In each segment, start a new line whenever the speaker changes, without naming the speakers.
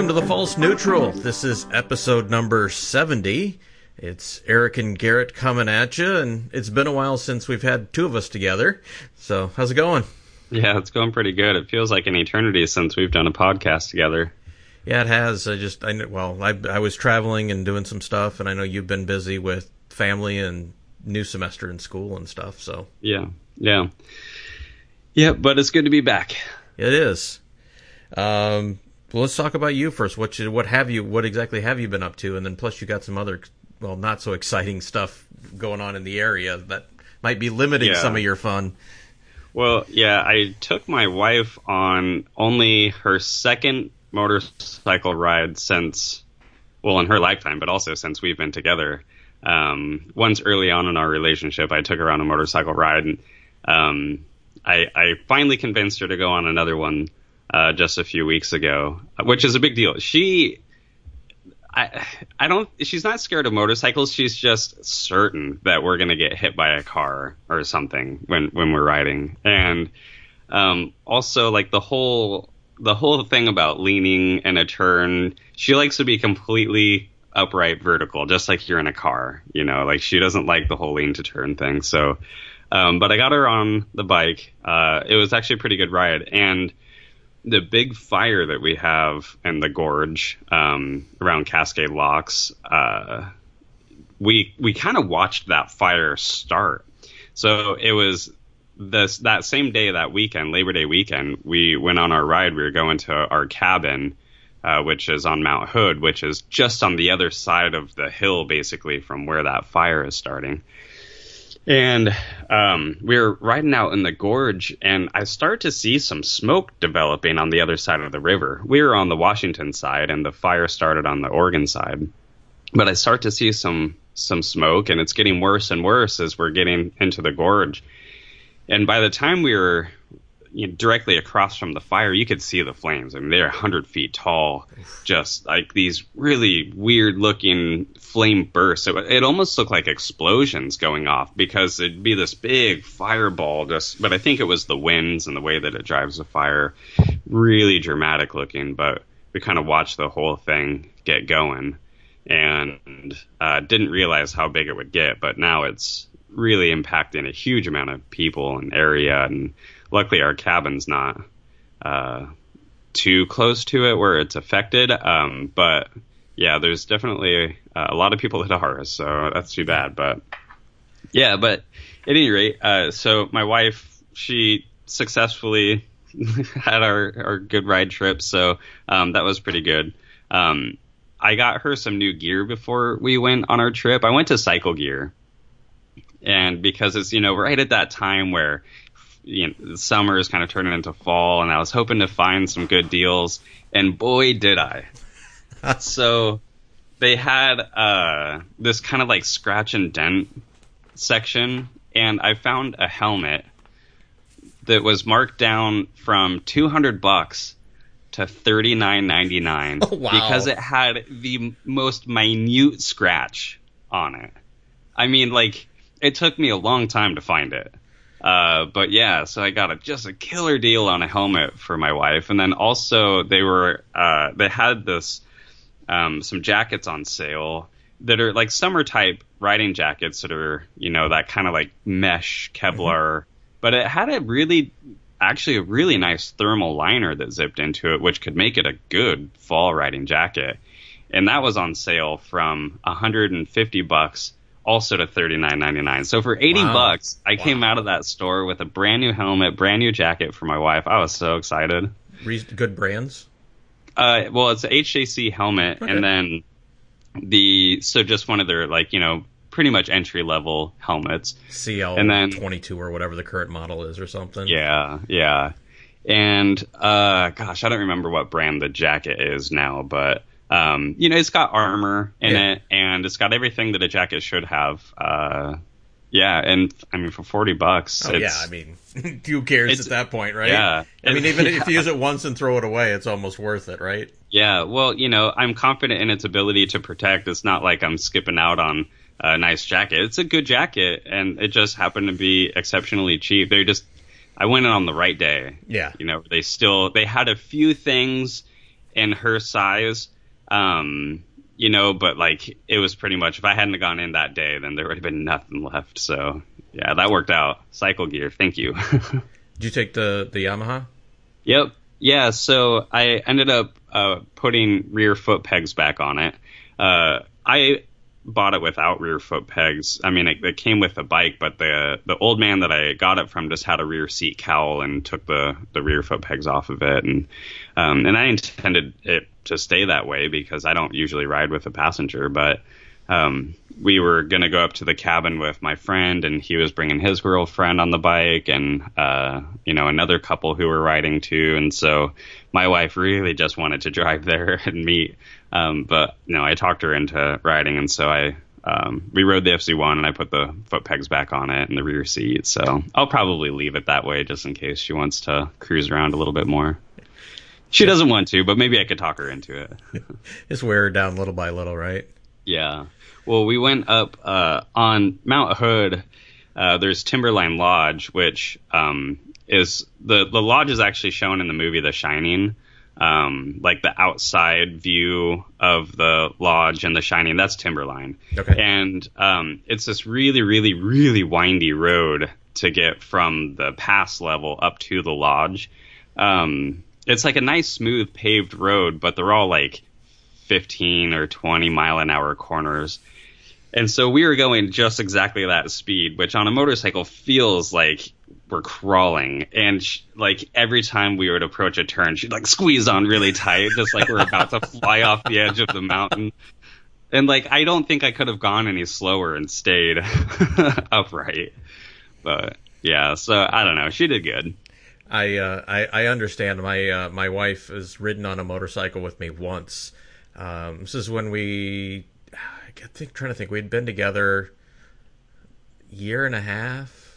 Welcome to the False Neutral. This is episode number 70. It's Eric and Garrett coming at you, and it's been a while since we've had two of us together. So, how's it going?
Yeah, it's going pretty good. It feels like an eternity since we've done a podcast together.
Yeah, it has. I just, I well, I, I was traveling and doing some stuff, and I know you've been busy with family and new semester in school and stuff. So
yeah, yeah, yeah. But it's good to be back.
It is. Um, well, let's talk about you first. What you, what have you? What exactly have you been up to? And then plus, you got some other, well, not so exciting stuff going on in the area that might be limiting yeah. some of your fun.
Well, yeah, I took my wife on only her second motorcycle ride since, well, in her lifetime, but also since we've been together. Um, once early on in our relationship, I took her on a motorcycle ride, and um, I, I finally convinced her to go on another one uh, just a few weeks ago, which is a big deal. She, I, I don't. She's not scared of motorcycles. She's just certain that we're gonna get hit by a car or something when when we're riding, and um, also like the whole the whole thing about leaning and a turn. She likes to be completely upright vertical, just like you're in a car. You know, like she doesn't like the whole lean to turn thing. So, um, but I got her on the bike. Uh, it was actually a pretty good ride, and the big fire that we have in the gorge um, around Cascade Locks, uh, we we kind of watched that fire start. So it was this that same day that weekend, Labor Day weekend, we went on our ride. We were going to our cabin, uh, which is on Mount Hood, which is just on the other side of the hill, basically from where that fire is starting. And um, we were riding out in the gorge, and I started to see some smoke developing on the other side of the river. We were on the Washington side, and the fire started on the Oregon side. But I start to see some some smoke, and it's getting worse and worse as we're getting into the gorge. And by the time we were you know, directly across from the fire, you could see the flames. I mean, they're 100 feet tall, just like these really weird looking flame bursts. It, it, almost looked like explosions going off because it'd be this big fireball. Just, but I think it was the winds and the way that it drives the fire, really dramatic looking. But we kind of watched the whole thing get going, and uh, didn't realize how big it would get. But now it's really impacting a huge amount of people and area and luckily our cabin's not uh, too close to it where it's affected. Um, but yeah, there's definitely uh, a lot of people that are, so that's too bad. But yeah, but at any rate, uh, so my wife, she successfully had our, our good ride trip, so um, that was pretty good. Um, I got her some new gear before we went on our trip. I went to Cycle Gear, and because it's you know right at that time where you know, summer is kind of turning into fall, and I was hoping to find some good deals, and boy, did I! so they had uh, this kind of like scratch and dent section, and I found a helmet that was marked down from 200 bucks to 39.99 oh, wow. because it had the most minute scratch on it. I mean, like it took me a long time to find it. Uh, but yeah, so I got a, just a killer deal on a helmet for my wife, and then also they were uh, they had this um, some jackets on sale that are like summer type riding jackets that are you know that kind of like mesh Kevlar, mm-hmm. but it had a really actually a really nice thermal liner that zipped into it, which could make it a good fall riding jacket, and that was on sale from 150 bucks also to thirty nine ninety nine. So for eighty wow. bucks, I wow. came out of that store with a brand new helmet, brand new jacket for my wife. I was so excited.
Good brands.
Uh, well, it's a HJC helmet, okay. and then the so just one of their like you know pretty much entry level helmets.
CL and then twenty two or whatever the current model is or something.
Yeah, yeah. And uh, gosh, I don't remember what brand the jacket is now, but um, you know, it's got armor in yeah. it, and it's got everything that a jacket should have. Uh, yeah, and I mean, for forty bucks,
oh yeah, I mean, who cares at that point, right? Yeah, I mean, even yeah. if you use it once and throw it away, it's almost worth it, right?
Yeah, well, you know, I'm confident in its ability to protect. It's not like I'm skipping out on a nice jacket. It's a good jacket, and it just happened to be exceptionally cheap. They just, I went in on the right day.
Yeah,
you know, they still they had a few things in her size. Um, you know, but like it was pretty much if I hadn't gone in that day, then there would have been nothing left. So yeah, that worked out. Cycle gear, thank you.
Did you take the the Yamaha?
Yep. Yeah. So I ended up uh, putting rear foot pegs back on it. Uh, I bought it without rear foot pegs. I mean, it, it, came with the bike, but the the old man that I got it from just had a rear seat cowl and took the the rear foot pegs off of it, and um, and I intended it to stay that way because I don't usually ride with a passenger, but. Um, we were to go up to the cabin with my friend, and he was bringing his girlfriend on the bike, and uh, you know another couple who were riding too. And so my wife really just wanted to drive there and meet um, but know, I talked her into riding, and so I um, we rode the FZ1, and I put the foot pegs back on it in the rear seat. So I'll probably leave it that way just in case she wants to cruise around a little bit more. She doesn't want to, but maybe I could talk her into it.
Just wear her down little by little, right?
Yeah. Well, we went up uh, on Mount Hood. Uh, there's Timberline Lodge, which um, is the the lodge is actually shown in the movie The Shining um, like the outside view of the lodge and the shining. That's Timberline.
Okay.
And um, it's this really, really, really windy road to get from the pass level up to the lodge. Um, it's like a nice, smooth, paved road, but they're all like 15 or 20 mile an hour corners. And so we were going just exactly that speed, which on a motorcycle feels like we're crawling, and she, like every time we would approach a turn, she'd like squeeze on really tight, just like we're about to fly off the edge of the mountain. And like I don't think I could have gone any slower and stayed upright. But yeah, so I don't know. She did good.
I uh, I, I understand. My uh, my wife has ridden on a motorcycle with me once. Um, this is when we, I think, trying to think, we'd been together year and a half,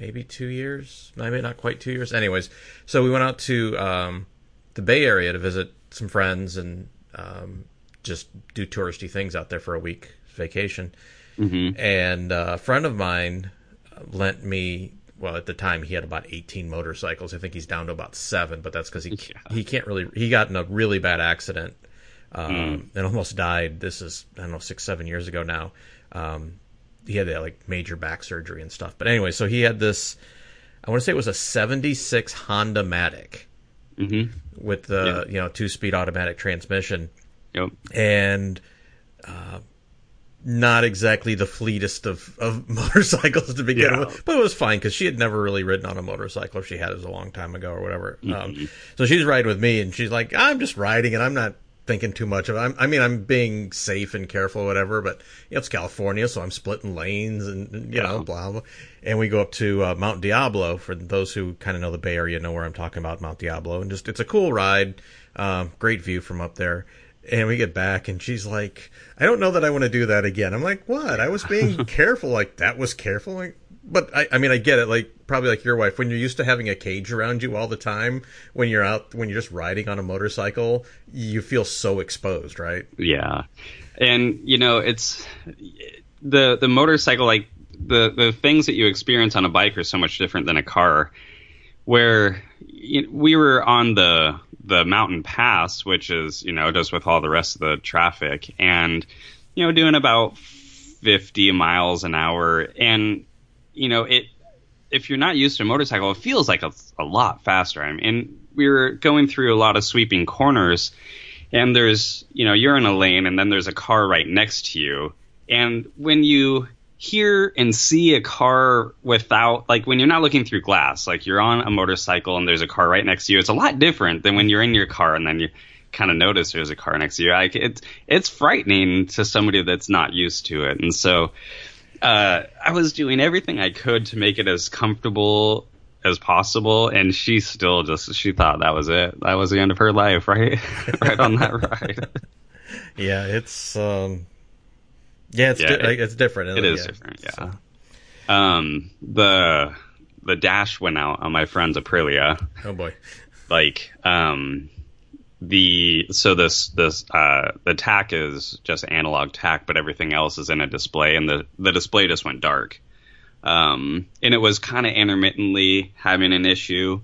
maybe two years, maybe not quite two years. Anyways, so we went out to um, the Bay Area to visit some friends and um, just do touristy things out there for a week vacation.
Mm-hmm.
And uh, a friend of mine lent me. Well, at the time he had about 18 motorcycles. I think he's down to about seven, but that's because he yeah. he can't really. He got in a really bad accident um, mm. and almost died. This is I don't know six seven years ago now. Um, he had that like major back surgery and stuff. But anyway, so he had this. I want to say it was a '76 Honda Matic
mm-hmm.
with the you know two speed automatic transmission.
Yep.
And uh, not exactly the fleetest of, of motorcycles to begin yeah. with, but it was fine because she had never really ridden on a motorcycle. If she had, it was a long time ago or whatever. Um, mm-hmm. Um, so she's riding with me, and she's like, "I'm just riding, and I'm not thinking too much of it. i mean, I'm being safe and careful, whatever. But you know, it's California, so I'm splitting lanes and you yeah. know, blah blah. And we go up to uh, Mount Diablo. For those who kind of know the Bay Area, know where I'm talking about, Mount Diablo. And just it's a cool ride, uh, great view from up there. And we get back, and she's like, "I don't know that I want to do that again." I'm like, "What? I was being careful. Like that was careful. Like but I, I mean, I get it. Like probably like your wife, when you're used to having a cage around you all the time, when you're out, when you're just riding on a motorcycle, you feel so exposed, right?
Yeah, and you know, it's the the motorcycle. Like the the things that you experience on a bike are so much different than a car. Where we were on the the mountain pass, which is you know just with all the rest of the traffic, and you know doing about 50 miles an hour and you know, it if you're not used to a motorcycle, it feels like a, a lot faster. I mean, and we were going through a lot of sweeping corners, and there's, you know, you're in a lane, and then there's a car right next to you, and when you hear and see a car without like when you're not looking through glass like you're on a motorcycle and there's a car right next to you it's a lot different than when you're in your car and then you kind of notice there's a car next to you. Like it's it's frightening to somebody that's not used to it. And so uh, I was doing everything I could to make it as comfortable as possible, and she still just she thought that was it. That was the end of her life, right? right on that ride.
Yeah, it's um, yeah, it's yeah, di- it, it's different.
It is yeah. different, yeah. So. Um, the the dash went out on my friend's Aprilia.
Oh boy!
Like, um, the so this this uh, the tach is just analog tach, but everything else is in a display, and the the display just went dark. Um, and it was kind of intermittently having an issue,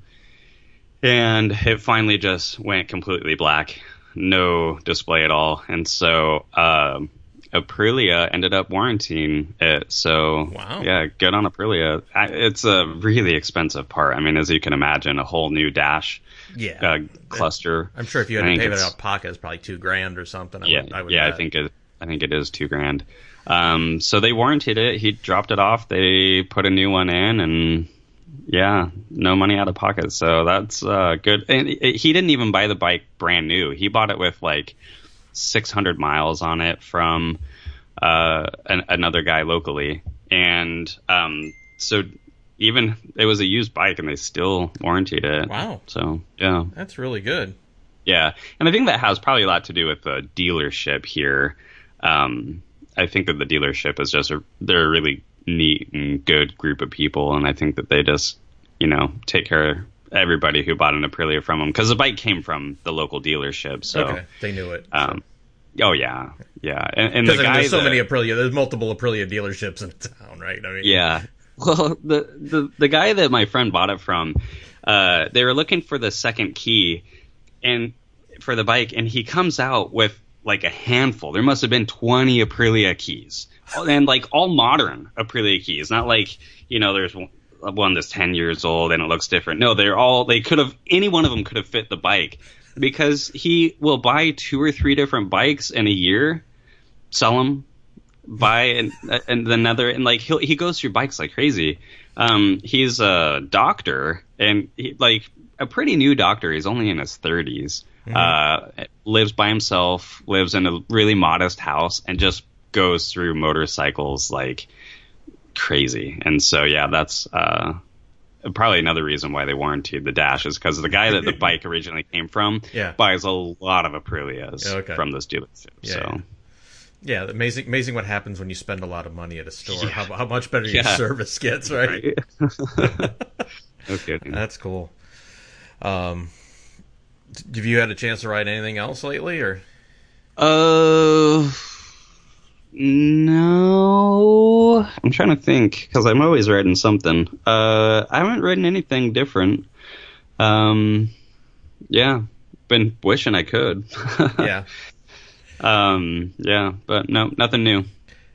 and it finally just went completely black. no display at all, and so um, Aprilia ended up warranting it. So
Wow.
yeah, good on Aprilia. I, it's a really expensive part. I mean, as you can imagine, a whole new dash
Yeah.
uh, cluster.
I'm sure if you had
I
to pay that out of pocket, it's probably two grand or something. I
yeah,
would, I would
yeah, I think it. I think it is two grand. Um, so they warranted it. He dropped it off. They put a new one in, and yeah, no money out of pocket. So that's uh, good. And it, he didn't even buy the bike brand new. He bought it with like 600 miles on it from uh, an, another guy locally, and um, so even it was a used bike, and they still warranted it.
Wow.
So yeah.
That's really good.
Yeah, and I think that has probably a lot to do with the dealership here. Um, I think that the dealership is just a they're a really neat and good group of people, and I think that they just you know take care of everybody who bought an Aprilia from them because the bike came from the local dealership. So,
okay, they knew it.
um, oh yeah, yeah, and, and the
Because
guy
there's so
that-
many Aprilia. There's multiple Aprilia dealerships in town, right? I mean,
Yeah. Well, the, the the guy that my friend bought it from, uh, they were looking for the second key, and for the bike, and he comes out with like a handful. There must have been twenty Aprilia keys, and like all modern Aprilia keys, not like you know there's one- that's ten years old and it looks different. No, they're all they could have any one of them could have fit the bike because he will buy two or three different bikes in a year, sell them buy and and another and like he he goes through bikes like crazy. Um, he's a doctor and he, like a pretty new doctor. He's only in his 30s. Uh, lives by himself. Lives in a really modest house and just goes through motorcycles like crazy. And so yeah, that's uh. Probably another reason why they warranted the dash is because the guy that the bike originally came from
Yeah.
buys a lot of Aprilias
Yeah, okay.
from this dealership.
Yeah,
so
yeah. Yeah, amazing, amazing what happens when you spend a lot of money at a store. How, how much better your service gets, right?
Right. okay.
That's cool. Um, have you had a chance to ride anything else lately, or
Uh, no. I'm trying to think because I'm always writing something. Uh, I haven't written anything different. Um, yeah, been wishing I could.
yeah?
Um, yeah, but no, nothing new.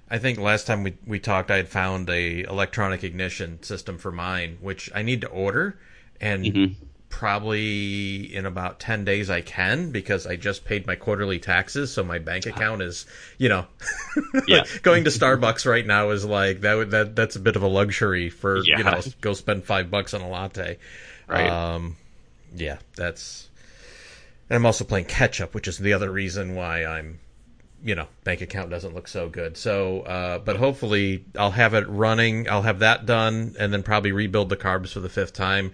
I think last time we we talked, I had found a electronic ignition system for mine, which I need to order, and
Mm-hmm.
Probably in about ten days I can because I just paid my quarterly taxes, so my bank account is, you know,
Yeah.
going to Starbucks right now is like that. That that's a bit of a luxury for you know go spend five bucks on a latte.
Right.
Um, yeah, that's. And I'm also playing catch up, which is the other reason why I'm you know bank account doesn't look so good so uh, but hopefully i'll have it running i'll have that done and then probably rebuild the carbs for the fifth time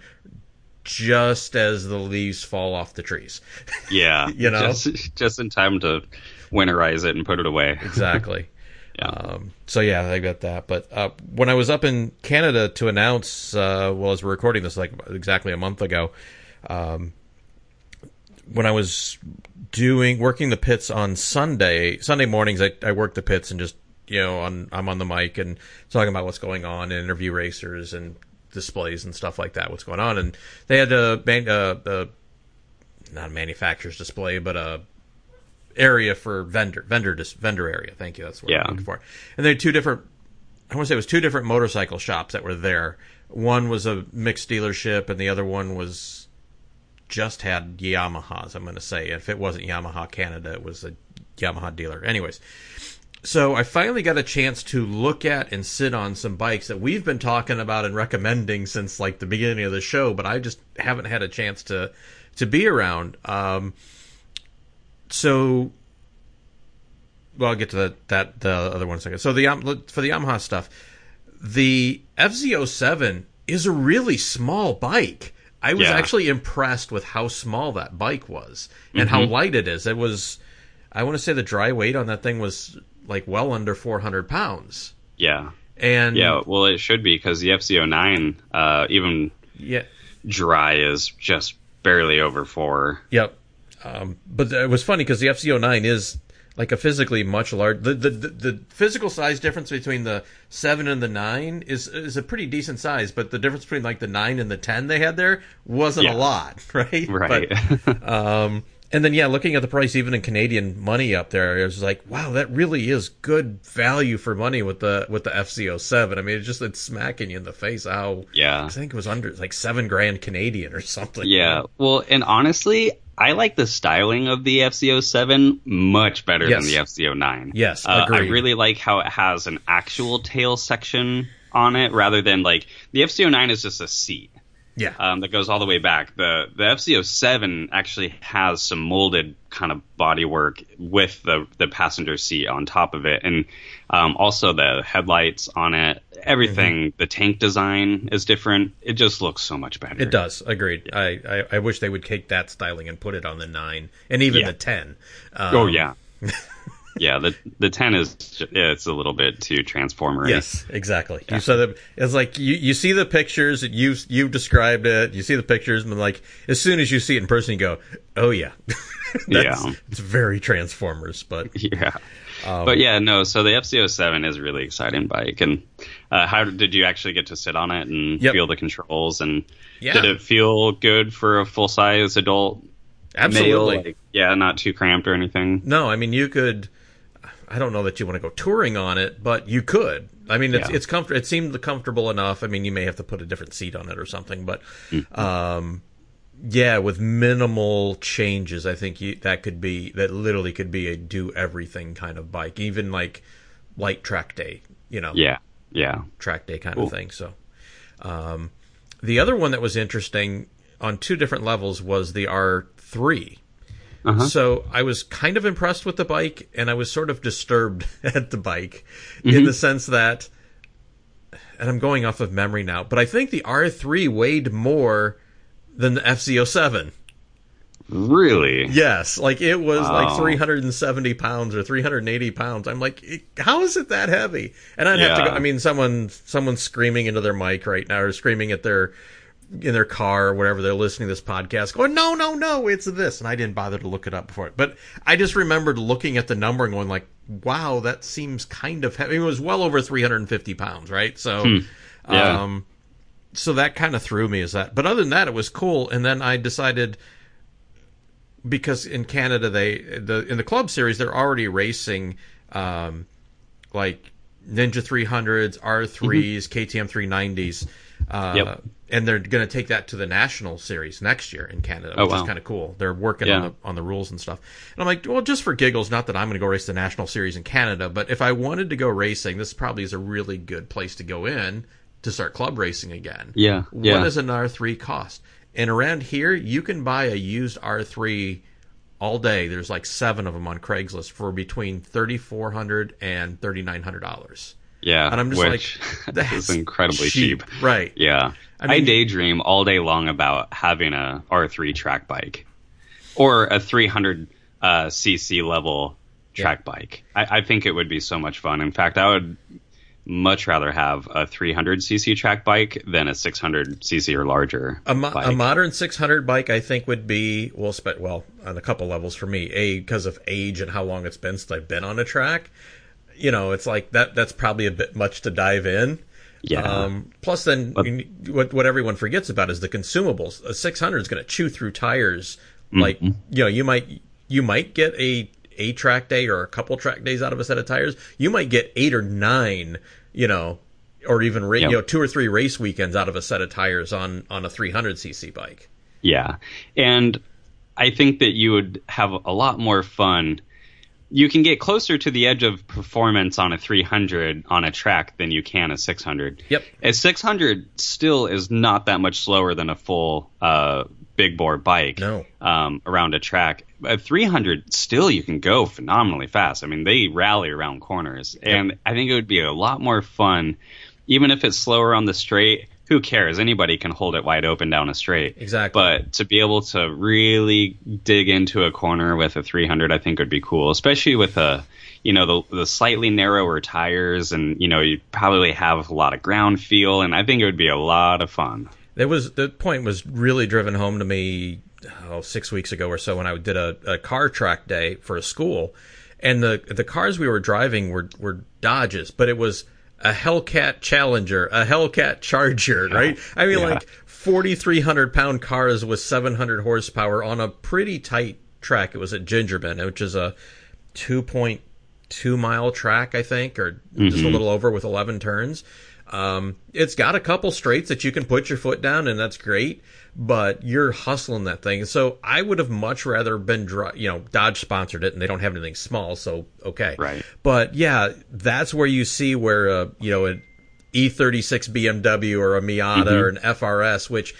just as the leaves fall off the trees
Yeah,
You know?
just, just in time to winterize it and put it away.
exactly
Yeah.
um, so yeah i got that but uh, when i was up in canada to announce uh, well as we're recording this like exactly a month ago um, when i was doing working the pits on sunday sunday mornings i, I work the pits and just you know on i'm on the mic and talking about what's going on and interview racers and displays and stuff like that what's going on and they had a, uh, a not a manufacturer's display but a area for vendor vendor dis, vendor area. Thank you. That's what
Yeah.
I'm looking for. And they had two different. I want to say it was two different motorcycle shops that were there. One was a mixed dealership, and the other one was just had Yamahas. I'm going to say if it wasn't Yamaha Canada, it was a Yamaha dealer. Anyways, so I finally got a chance to look at and sit on some bikes that we've been talking about and recommending since like the beginning of the show, but I just haven't had a chance to to be around. Um, so well, I'll get to that that the other one in a second. So the for the Yamaha stuff, the FZ07 is a really small bike. I was
Yeah.
actually impressed with how small that bike was and how light it is. It was, I want to say the dry weight on that thing was like well under 400 pounds.
Yeah.
And
Yeah, well, it should be because the FZ09, uh, even
yeah,
dry, is just barely over four.
Yep. Um, but it was funny because the FZ09 is like a physically much larger. The, the the the physical size difference between the seven and the nine is is a pretty decent size, but the difference between like the nine and the ten they had there wasn't
Yeah.
a lot, right?
Right.
But, um, And then yeah, looking at the price even in Canadian money up there, it was like, wow, that really is good value for money with the with the FZ07. I mean, it's just it's smacking you in the face how
Yeah.
I think it was under like seven grand Canadian or something.
Yeah. Well, and honestly, I like the styling of the FZ07 much better
Yes.
than the FZ09.
Yes,
Uh, I really like how it has an actual tail section on it rather than like the FZ09 is just a seat.
Yeah.
um, that goes all the way back. The the FZ07 actually has some molded kind of bodywork with the the passenger seat on top of it, and um, also the headlights on it. Everything, the tank design is different. It just looks so much better.
It does. Agreed. I, I, I wish they would take that styling and put it on the nine and even
Yeah.
the ten. Um,
Oh yeah, yeah. The the 10 is yeah, it's a little bit too transformer.
Yes, exactly. You saw the it's like you, you see the pictures you you've described it. You see the pictures and like as soon as you see it in person, you go, oh yeah,
Yeah.
It's very Transformers, but
Yeah.
Um,
but yeah, no. So the FZ07 is a really exciting bike, and uh, how did you actually get to sit on it and
Yep.
feel the controls? And
Yeah.
did it feel good for a full size adult
absolutely.
male? Like, yeah, not too cramped or anything.
No, I mean you could. I don't know that you want to go touring on it, but you could. I mean, it's
Yeah.
it's comfort. It seemed comfortable enough. I mean, you may have to put a different seat on it or something, but
Mm-hmm.
um, yeah, with minimal changes, I think you, that could be that literally could be a do everything kind of bike, even like light track day. You know,
Yeah, yeah,
track day kind
Cool.
of thing. So, um, the other one that was interesting on two different levels was the R3.
Uh-huh.
So I was kind of impressed with the bike, and I was sort of disturbed at the bike
Mm-hmm.
in the sense that, and I'm going off of memory now, but I think the R3 weighed more than the FZ07.
really.
Yes, like it was like 370 pounds or 380 pounds. I'm like, how is it that heavy? And I'd have to go. I mean, someone someone's screaming into their mic right now, or screaming at their in their car or whatever they're listening to this podcast, going, no, no, no, it's this. And I didn't bother to look it up before it, but I just remembered looking at the number and going like, wow, that seems kind of heavy. It was well over 350 pounds, right? So,
Hmm. Yeah.
um, so that kind of threw me as that. But other than that, it was cool. And then I decided because in Canada they the in the club series they're already racing um, like Ninja 300s, R3s, KTM 390s. Uh,
Yep.
And they're going to take that to the national series next year in Canada,
Oh,
which is kind of cool. They're working on the on the rules and stuff. And I'm like, well, just for giggles, not that I'm going to go race the national series in Canada, but if I wanted to go racing, this probably is a really good place to go in to start club racing again.
Yeah,
What
yeah.
does an R3 cost? And around here, you can buy a used R3 all day. There's like seven of them on Craigslist for between thirty four hundred and thirty nine hundred dollars.
Yeah,
And I'm just
which
like, that's
is incredibly cheap.
right?
Yeah.
I
I, daydream all day long about having a R3 track bike or a 300 uh, cc level track bike. I, I think it would be so much fun. In fact, I would much rather have a 300 cc track bike than a 600 cc or larger
A, mo- a modern 600 bike, I think, would be well, spe- well, on a couple levels for me. A because of age and how long it's been since I've been on a track. You know, it's like that. That's probably a bit much to dive in.
Yeah.
Um, plus, then
But-
what what everyone forgets about is the consumables. A 600 is going to chew through tires.
Mm-hmm.
Like you know, you might you might get a a track day or a couple track days out of a set of tires. You might get eight or nine. You know. Or even ra-
Yep.
you know two or three race weekends out of a set of tires on on a 300 cc bike.
Yeah. And I think that you would have a lot more fun. You can get closer to the edge of performance on a 300 on a track than you can a 600.
Yep.
A 600 still is not that much slower than a full uh, big bore bike
No.
um, around a track. A 300 still you can go phenomenally fast. I mean, they rally around corners, and I think it would be a lot more fun, even if it's slower on the straight. Who cares? Anybody can hold it wide open down a straight.
Exactly.
But to be able to really dig into a corner with a 300, I think would be cool, especially with a, you know, the the slightly narrower tires, and you know, you probably have a lot of ground feel, and I think it would be a lot of fun.
There was the point was really driven home to me oh, six weeks ago or so when I did a, a car track day for a school, and the the cars we were driving were were Dodges, but it was a Hellcat Challenger, a Hellcat Charger, right? I mean,
Yeah.
like forty three hundred pound cars with seven hundred horsepower on a pretty tight track. It was at Gingerman, which is a 2.2 mile track, I think, or just a
Mhm.
little over with 11 turns. Um, it's got a couple straights that you can put your foot down, and that's great. But you're hustling that thing. So I would have much rather been, dri- you know, Dodge sponsored it, and they don't have anything small, so okay.
Right.
But yeah, that's where you see where uh, you know an E36 BMW or a Miata or an FRS, which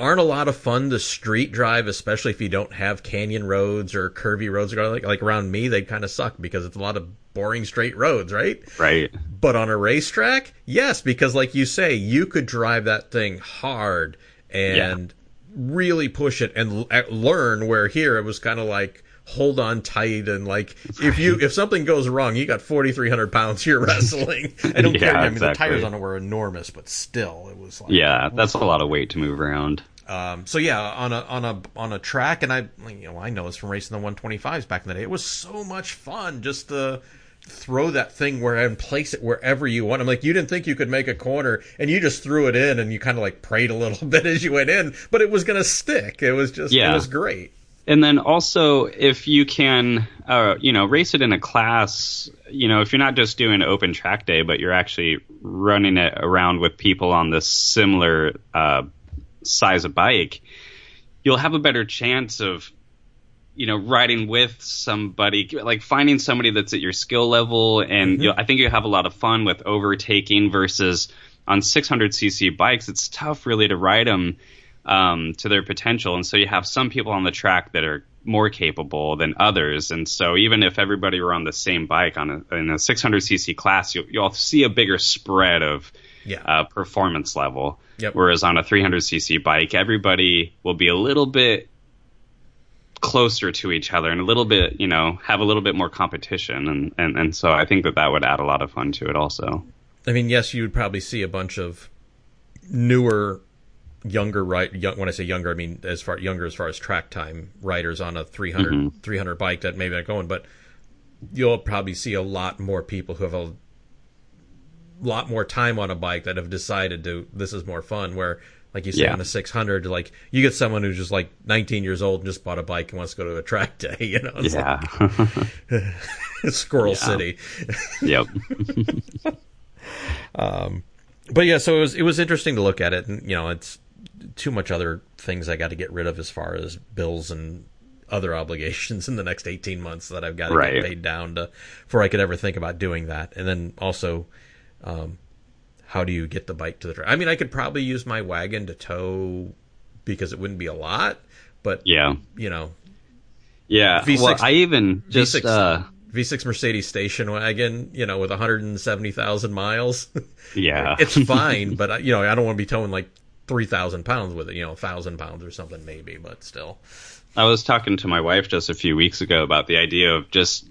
aren't a lot of fun to street drive, especially if you don't have canyon roads or curvy roads. Like like around me, they kind of suck because it's a lot of boring straight roads, right?
Right.
But on a racetrack, yes, because like you say, you could drive that thing hard and really push it and learn. Where here it was kind of like hold on tight and like if you if something goes wrong, you got forty three hundred pounds you're wrestling. I don't
Yeah,
care. I mean, the tires on it were enormous, but still, it was like
Yeah, oh. that's a lot of weight to move around.
Um, so yeah, on a on a on a track, and I you know I know this from racing the 125s back in the day. It was so much fun just to throw that thing where and place it wherever you want. I'm like, you didn't think you could make a corner, and you just threw it in, and you kind of like prayed a little bit as you went in, but it was gonna stick. It was just
Yeah.
it was great.
And then also, if you can, uh, you know, race it in a class, you know, if you're not just doing open track day, but you're actually running it around with people on this similar uh, size of bike, you'll have a better chance of, you know, riding with somebody, like finding somebody that's at your skill level, and you'll, I think you'll have a lot of fun with overtaking versus on 600cc bikes. It's tough really to ride them um, to their potential. And so you have some people on the track that are more capable than others. And so even if everybody were on the same bike on a, in a 600cc class, you'll, you'll see a bigger spread of
Yeah.
uh, performance level.
Yep.
Whereas on a 300cc bike, everybody will be a little bit closer to each other and a little bit, you know, have a little bit more competition. And, and, and so I think that that would add a lot of fun to it also.
I mean, yes, you would probably see a bunch of newer, younger right. Young, when I say younger, I mean as far younger as far as track time riders on a 300, 300 bike that maybe not going, but you'll probably see a lot more people who have a lot more time on a bike that have decided to this is more fun. Where like you say
Yeah.
on a 600, like you get someone who's just like 19 years old and just bought a bike and wants to go to a track day. You know, it's
Yeah.
like Squirrel
Yeah.
City.
yep.
Um, but yeah, so it was it was interesting to look at it, and you know, it's too much other things I got to get rid of as far as bills and other obligations in the next eighteen months that I've got to
Right.
get paid down to before I could ever think about doing that. And then also, um, how do you get the bike to the track? I mean, I could probably use my wagon to tow because it wouldn't be a lot, but
Yeah.
you know,
Yeah.
V6
well, I even just
V6
uh,
V6 Mercedes station wagon, you know, with 170,000 miles.
yeah.
it's fine, but I- you know, I don't want to be towing like three thousand pounds with it. You know, thousand pounds or something maybe, but still.
I was talking to my wife just a few weeks ago about the idea of just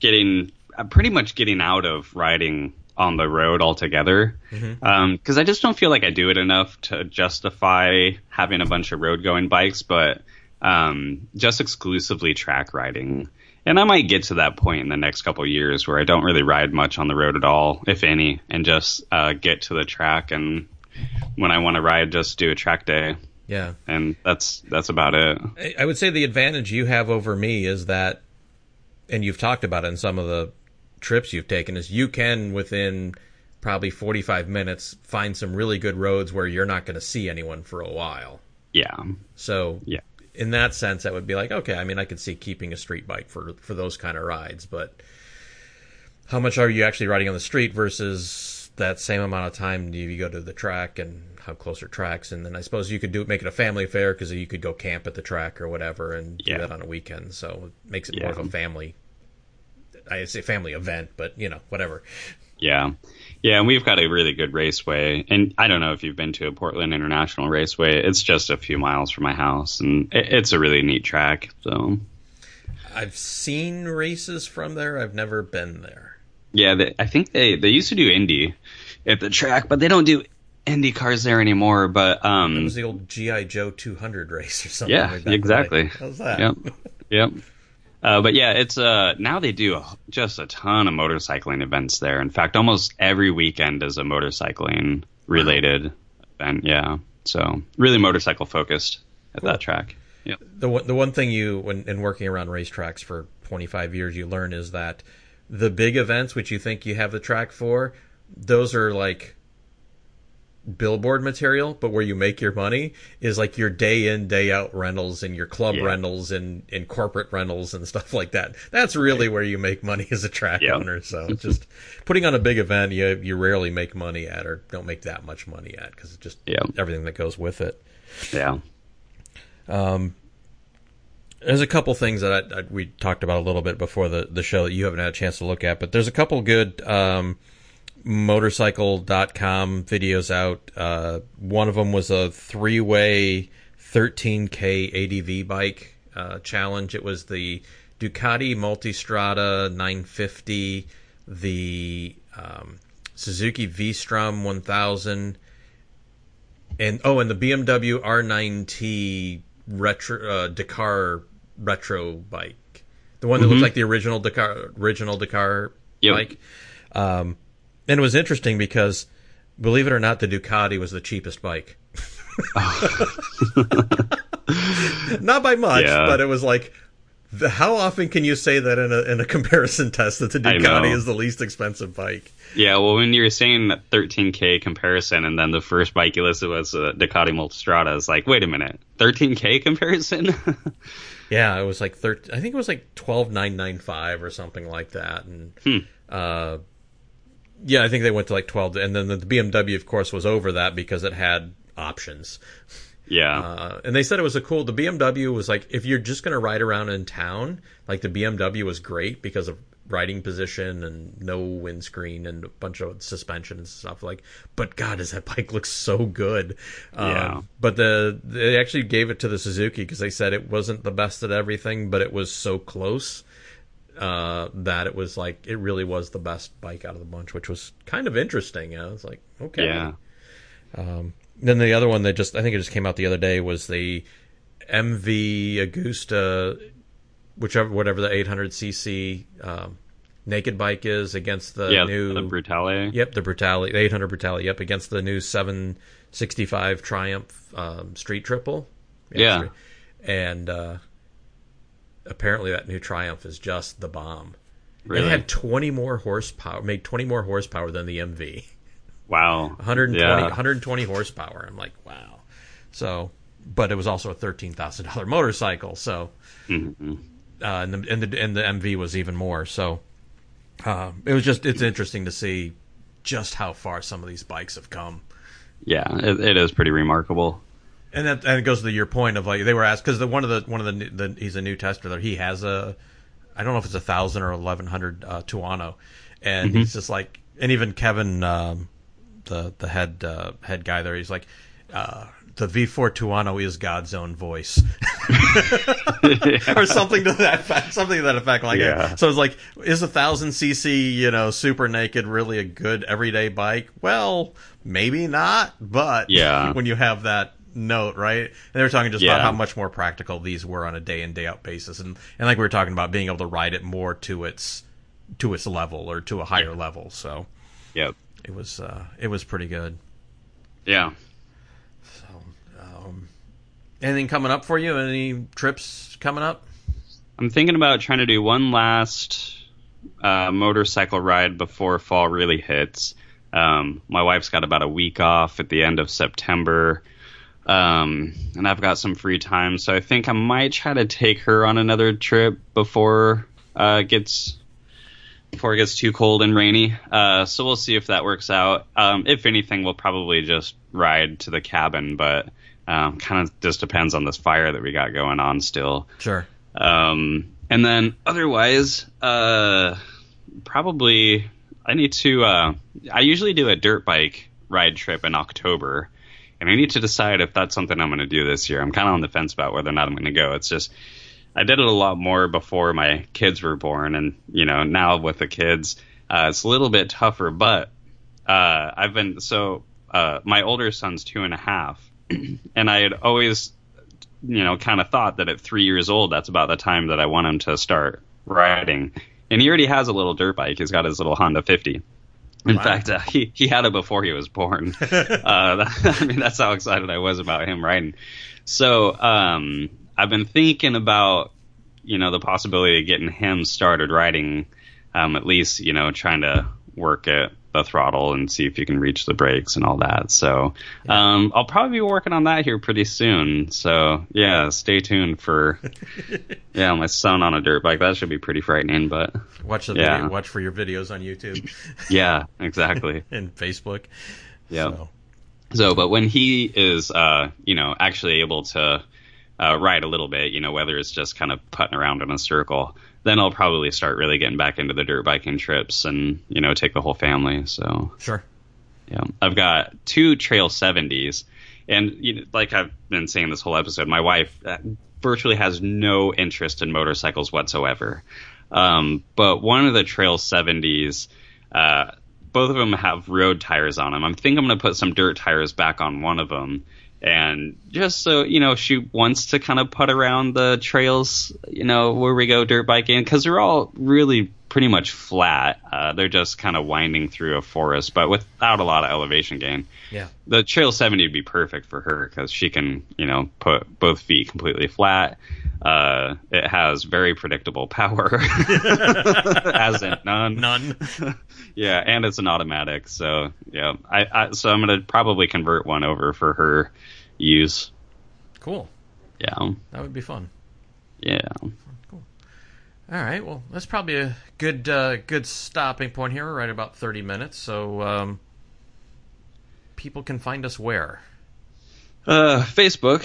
getting, uh, pretty much getting out of riding on the road altogether. Because I just don't feel like I do it enough to justify having a bunch of road going bikes, but um, just exclusively track riding. And I might get to that point in the next couple of years where I don't really ride much on the road at all, if any, and just uh, get to the track and when I want to ride, just do a track day,
Yeah,
and that's that's about it.
I- I would say the advantage you have over me is that, and you've talked about it in some of the trips you've taken, is you can within probably forty-five minutes find some really good roads where you're not going to see anyone for a while.
Yeah,
So
yeah.
in that sense, that would be like, okay, I mean, I could see keeping a street bike for for those kind of rides, but how much are you actually riding on the street versus that same amount of time do you go to the track and how close are tracks? And then I suppose you could do make it a family affair because you could go camp at the track or whatever and do that on a weekend. So it makes it
Yeah.
more of a family. I say family event, but you know, whatever.
Yeah. Yeah, and we've got a really good raceway. And I don't know if you've been to a Portland International Raceway. It's just a few miles from my house, and it's a really neat track. So,
I've seen races from there. I've never been there.
yeah, they, I think they, they used to do Indy at the track, but they don't do Indy cars there anymore. But,
It
um,
was the old GI Joe 200 race or something.
yeah,
like back in the day.
exactly.
How's that?
Yep. Yep. Uh, but yeah, it's uh now they do a, just a ton of motorcycling events there. In fact, almost every weekend is a motorcycling related event. Yeah, so really motorcycle focused at that track. Yeah.
The one the one thing you when in working around racetracks for 25 years you learn is that the big events which you think you have the track for, those are like billboard material, but where you make your money is like your day in, day out rentals and your club
Yeah.
rentals and, and corporate rentals and stuff like that. That's really where you make money as a track
Yeah.
owner. So just putting on a big event, you you rarely make money at or don't make that much money at because it's just
Yeah.
everything that goes with it.
Yeah. Um.
There's a couple things that I, I, we talked about a little bit before the, the show that you haven't had a chance to look at, but there's a couple good um, motorcycle.com videos out. Uh, one of them was a three way 13K ADV bike uh, challenge. It was the Ducati Multistrada 950, the um, Suzuki V-Strom 1000, and oh, and the BMW R9T retro uh, Dakar retro bike, the one that looks like the original Dakar original Dakar
Yep.
bike. Um, and it was interesting because, believe it or not, the Ducati was the cheapest bike. not by much,
Yeah.
but it was like. The, how often can you say that in a in a comparison test that the Ducati is the least expensive bike?
Yeah, well, when you were saying that 13k comparison, and then the first bike you listed was a Ducati Multistrada, it's like, wait a minute, 13k comparison?
Yeah, it was like thir- I think it was like twelve nine nine five or something like that, and
Hmm.
uh, yeah, I think they went to like twelve, and then the BMW, of course, was over that because it had options.
yeah,
Uh, and they said it was a cool. The BMW was like if you're just going to ride around in town, like the BMW was great because of riding position and no windscreen and a bunch of suspension and stuff. Like, but God, does that bike look so good? Um,
Yeah.
But the they actually gave it to the Suzuki because they said it wasn't the best at everything, but it was so close uh, that it was like it really was the best bike out of the bunch, which was kind of interesting. I was like, okay,
yeah,
then the other one that just I think it just came out the other day was the MV Agusta, whichever whatever the 800cc um, naked bike is against the
yeah.
new
The Brutale.
Yep, the Brutale, the 800 Brutale. Yep, against the new 765 Triumph um, Street Triple.
Yeah.
Street- And uh, apparently that new Triumph is just the bomb.
Really?
It had 20 more horsepower, made 20 more horsepower than the MV.
wow.
120,
Yeah.
120 horsepower. I'm like, wow. So, but it was also a thirteen thousand dollar motorcycle. So,
Mhm.
uh, and the and the and the MV was even more. So, uh, it was just it's interesting to see just how far some of these bikes have come.
Yeah, it, it is pretty remarkable.
And that and it goes to your point of like they were asked because the one of the one of the, the he's a new tester there. He has a I don't know if it's a thousand or eleven hundred uh, Tuono, and he's just like and even Kevin um, the the head uh, head guy there. He's like. Uh, the V4 Tuono is God's own voice, or something to that fact. Something to that effect. Like,
Yeah.
so it's like, is a thousand cc, you know, super naked really a good everyday bike? Well, maybe not, but
Yeah.
when you have that note, right? And they were talking just about how much more practical these were on a day in day out basis, and and like we were talking about being able to ride it more to its to its level or to a higher level. So
Yep.
it was uh, it was pretty good.
Yeah.
So, um, anything coming up for you? Any trips coming up?
I'm thinking about trying to do one last uh, motorcycle ride before fall really hits. Um, my wife's got about a week off at the end of September, um, and I've got some free time, so I think I might try to take her on another trip before uh, it gets before it gets too cold and rainy. Uh, so we'll see if that works out. Um, if anything, we'll probably just ride to the cabin, but um, kind of just depends on this fire that we got going on still.
Sure.
Um, and then otherwise, uh, probably I need to. Uh, I usually do a dirt bike ride trip in October, and I need to decide if that's something I'm going to do this year. I'm kind of on the fence about whether or not I'm going to go. It's just I did it a lot more before my kids were born, and you know now with the kids, uh, it's a little bit tougher. But uh, I've been so uh, my older son's two and a half, and I had always you know, kind of thought that at three years old, that's about the time that I want him to start riding. And he already has a little dirt bike. He's got his little Honda 50. In
Wow.
fact, uh, he he had it before he was born. uh, that, I mean, that's how excited I was about him writing. So um, I've been thinking about you know the possibility of getting him started writing, um, at least you know trying to work at the throttle and see if you can reach the brakes and all that. So um, I'll probably be working on that here pretty soon. So yeah, stay tuned for yeah my son on a dirt bike. That should be pretty frightening, but
Watch the
Yeah.
video, watch for your videos on YouTube
yeah, exactly.
and Facebook.
Yeah.
So,
So, but when he is, uh, you know, actually able to uh, ride a little bit, you know, whether it's just kind of putting around in a circle, then I'll probably start really getting back into the dirt biking trips and, you know, take the whole family. So,
sure.
yeah, I've got two Trail 70s, and you know, like I've been saying this whole episode, my wife uh, virtually has no interest in motorcycles whatsoever. Um, but one of the Trail 70s, uh, both of them have road tires on them. I think I'm going to put some dirt tires back on one of them. And just so, you know, she wants to kind of put around the trails, you know, where we go dirt biking, because they're all really pretty much flat. Uh, they're just kind of winding through a forest, but without a lot of elevation gain.
Yeah.
The Trail 70 would be perfect for her because she can, you know, put both feet completely flat. Uh, it has very predictable power, as in none.
None.
Yeah, and it's an automatic. So yeah, I, I so I'm gonna probably convert one over for her use.
Cool.
Yeah,
That would be fun.
yeah, Cool.
All right. Well, that's probably a good uh, good stopping point here. We're right about thirty minutes, so um, people can find us where.
uh, Facebook,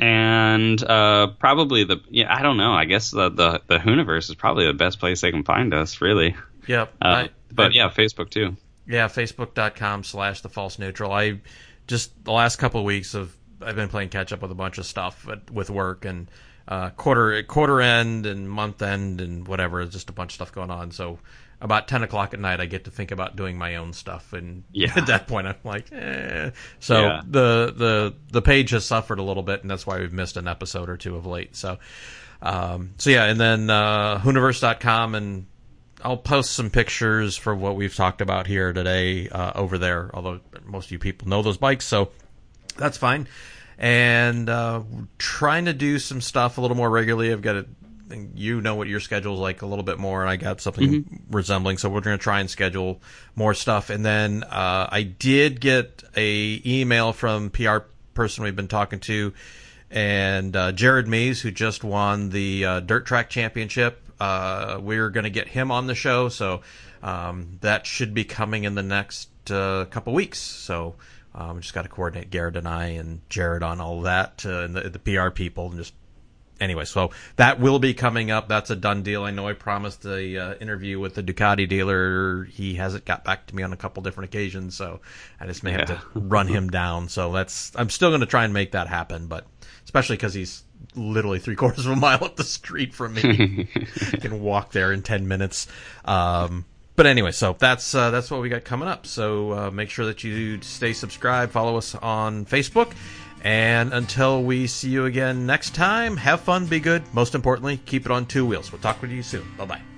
and uh, probably the yeah. I don't know. I guess the the the Hooniverse is probably the best place they can find us. Really.
Yep.
Uh,
I-
but
I-
yeah, Facebook too.
Yeah, facebook.com slash the false neutral. I just the last couple of weeks of I've been playing catch up with a bunch of stuff at, with work and uh, quarter quarter end and month end and whatever. Just a bunch of stuff going on. So about ten o'clock at night, I get to think about doing my own stuff, and
Yeah.
at that point, I'm like, eh. So
Yeah.
the the the page has suffered a little bit, and that's why we've missed an episode or two of late. So. Um, so yeah, and then uh, Hooniverse.com, and I'll post some pictures for what we've talked about here today uh, over there. Although most of you people know those bikes, so that's fine. And uh, trying to do some stuff a little more regularly. I've got to, you know what your schedule's like a little bit more, and I got something resembling. So we're going to try and schedule more stuff. And then uh, I did get a email from PR person we've been talking to, and uh, Jared Mees, who just won the uh, Dirt Track Championship. Uh, we're going to get him on the show, so um, that should be coming in the next uh, couple weeks. So um, just got to coordinate Garrett and I and Jared on all that uh, and the, the PR people and just anyway. So that will be coming up. That's a done deal. I know I promised a uh, interview with the Ducati dealer. He hasn't got back to me on a couple different occasions, so I just may have to run him down. So that's I'm still going to try and make that happen, but especially because he's literally three quarters of a mile up the street from me. I can walk there in ten minutes. Um, but anyway, so that's uh, that's what we got coming up. So uh, make sure that you stay subscribed, follow us on Facebook, and until we see you again next time, have fun, be good. Most importantly, keep it on two wheels. We'll talk with you soon. Bye bye.